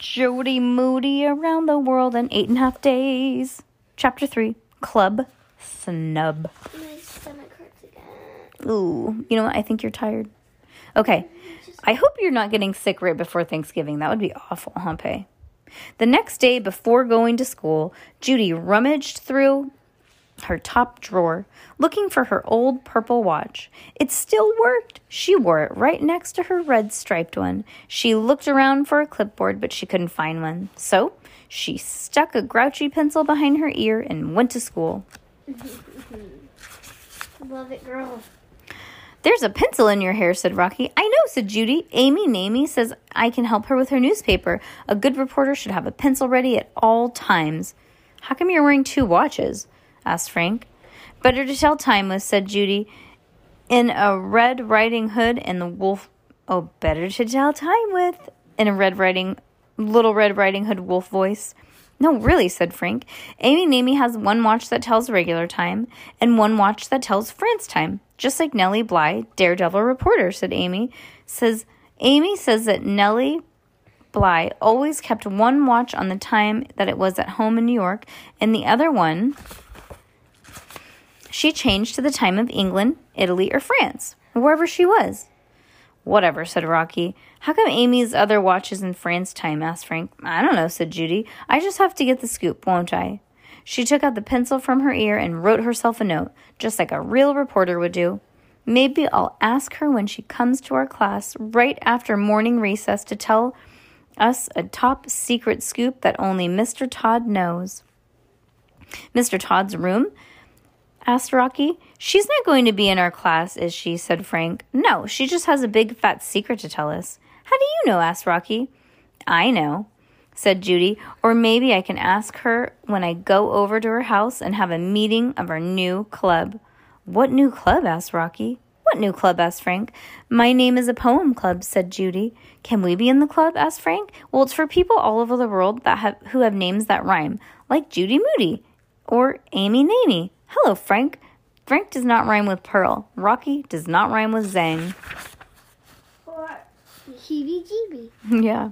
Judy Moody around the world in eight and a half days. Chapter three Club Snub. My stomach hurts again. Ooh, you know what? I think you're tired. Okay. I hope you're not getting sick right before Thanksgiving. That would be awful, huh, Pay? The next day before going to school, Judy rummaged through her top drawer looking for her old purple watch. It still worked. She wore it right next to her red striped one. She looked around for a clipboard, but she couldn't find one. So she stuck a grouchy pencil behind her ear and went to school. Love it, girl. There's a pencil in your hair, said Rocky. I know, said Judy. Amy Namey says I can help her with her newspaper. A good reporter should have a pencil ready at all times. How come you're wearing two watches? Asked Frank. Better to tell time with, said Judy. In a Red Riding Hood and the wolf. Oh, better to tell time with. In a Red Riding. Little Red Riding Hood wolf voice. No, really, said Frank. Amy Namey has one watch that tells regular time and one watch that tells France time. Just like Nellie Bly, daredevil reporter, said Amy. Says Amy says that Nellie Bly always kept one watch on the time that it was at home in New York, and the other one she changed to the time of England, Italy, or France, wherever she was. Whatever, said Rocky. How come Amy's other watch is in France time? asked Frank. I don't know, said Judy. I just have to get the scoop, won't I? She took out the pencil from her ear and wrote herself a note, just like a real reporter would do. Maybe I'll ask her when she comes to our class right after morning recess to tell us a top secret scoop that only Mr. Todd knows. Mr. Todd's room? Asked Rocky. She's not going to be in our class, is she? said Frank. No, she just has a big fat secret to tell us. How do you know? asked Rocky. I know, said Judy. Or maybe I can ask her when I go over to her house and have a meeting of our new club. What new club? asked Rocky. What new club? asked Frank. My name is a poem club, said Judy. Can we be in the club? asked Frank. Well, it's for people all over the world that have who have names that rhyme, like Judy Moody or Amy Namey. Hello, Frank. Frank does not rhyme with Pearl. Rocky does not rhyme with Zang. Or heebie jeebie. yeah.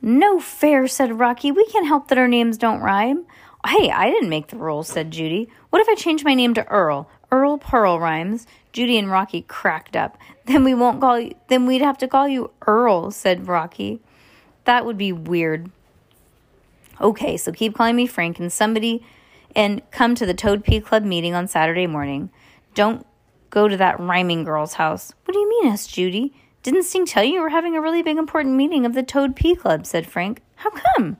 No fair, said Rocky. We can't help that our names don't rhyme. Hey, I didn't make the rules, said Judy. What if I change my name to Earl? Earl Pearl rhymes. Judy and Rocky cracked up. Then we won't call you then we'd have to call you Earl, said Rocky. That would be weird. Okay, so keep calling me Frank and somebody and come to the Toad Pee Club meeting on Saturday morning. Don't go to that rhyming girl's house. What do you mean? asked Judy. Didn't Stink tell you we're having a really big important meeting of the Toad Pee Club? said Frank. How come?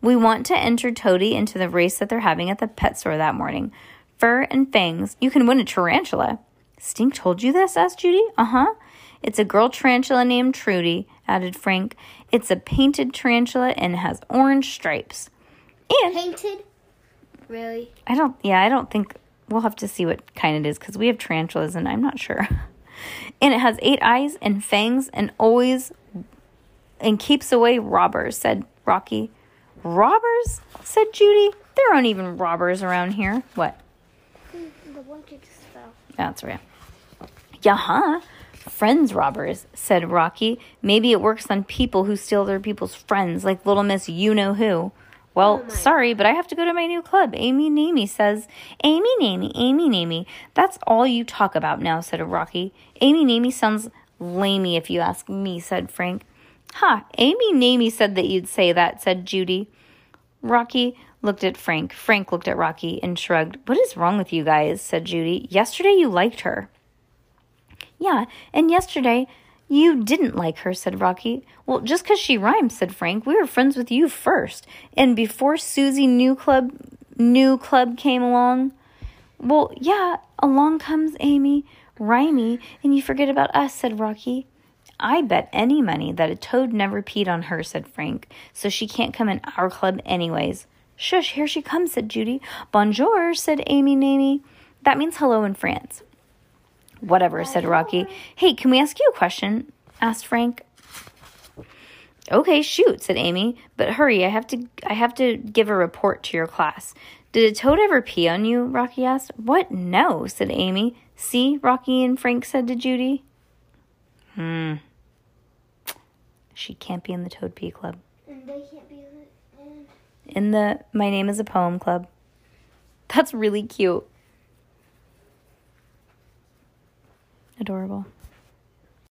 We want to enter Toady into the race that they're having at the pet store that morning. Fur and fangs. You can win a tarantula. Stink told you this? asked Judy. Uh huh. It's a girl tarantula named Trudy, added Frank. It's a painted tarantula and has orange stripes. And Painted? Really? I don't, yeah, I don't think we'll have to see what kind it is because we have tarantulas and I'm not sure. and it has eight eyes and fangs and always and keeps away robbers, said Rocky. Robbers? said Judy. There aren't even robbers around here. What? Mm, the one kid just fell. That's right. Yeah, huh? Friends robbers, said Rocky. Maybe it works on people who steal their people's friends, like Little Miss You Know Who. Well, oh my sorry, but I have to go to my new club. Amy Namey says, Amy Namey, Amy Namey. That's all you talk about now, said Rocky. Amy Namey sounds lamey if you ask me, said Frank. Ha, Amy Namey said that you'd say that, said Judy. Rocky looked at Frank. Frank looked at Rocky and shrugged. What is wrong with you guys? said Judy. Yesterday you liked her. Yeah, and yesterday you didn't like her, said Rocky. Well, just 'cause she rhymes, said Frank. We were friends with you first. And before Susie New Club New Club came along. Well, yeah, along comes Amy, Rhymy, and you forget about us, said Rocky. I bet any money that a toad never peed on her, said Frank, so she can't come in our club anyways. Shush, here she comes, said Judy. Bonjour, said Amy Namey. That means hello in France. Whatever, said Rocky. Hey, can we ask you a question? asked Frank. Okay, shoot, said Amy. But hurry, I have to I have to give a report to your class. Did a toad ever pee on you? Rocky asked. What? No, said Amy. See, Rocky and Frank said to Judy. Hmm. She can't be in the Toad Pee Club. And they can't be in. And In the My Name is a Poem Club. That's really cute. Adorable.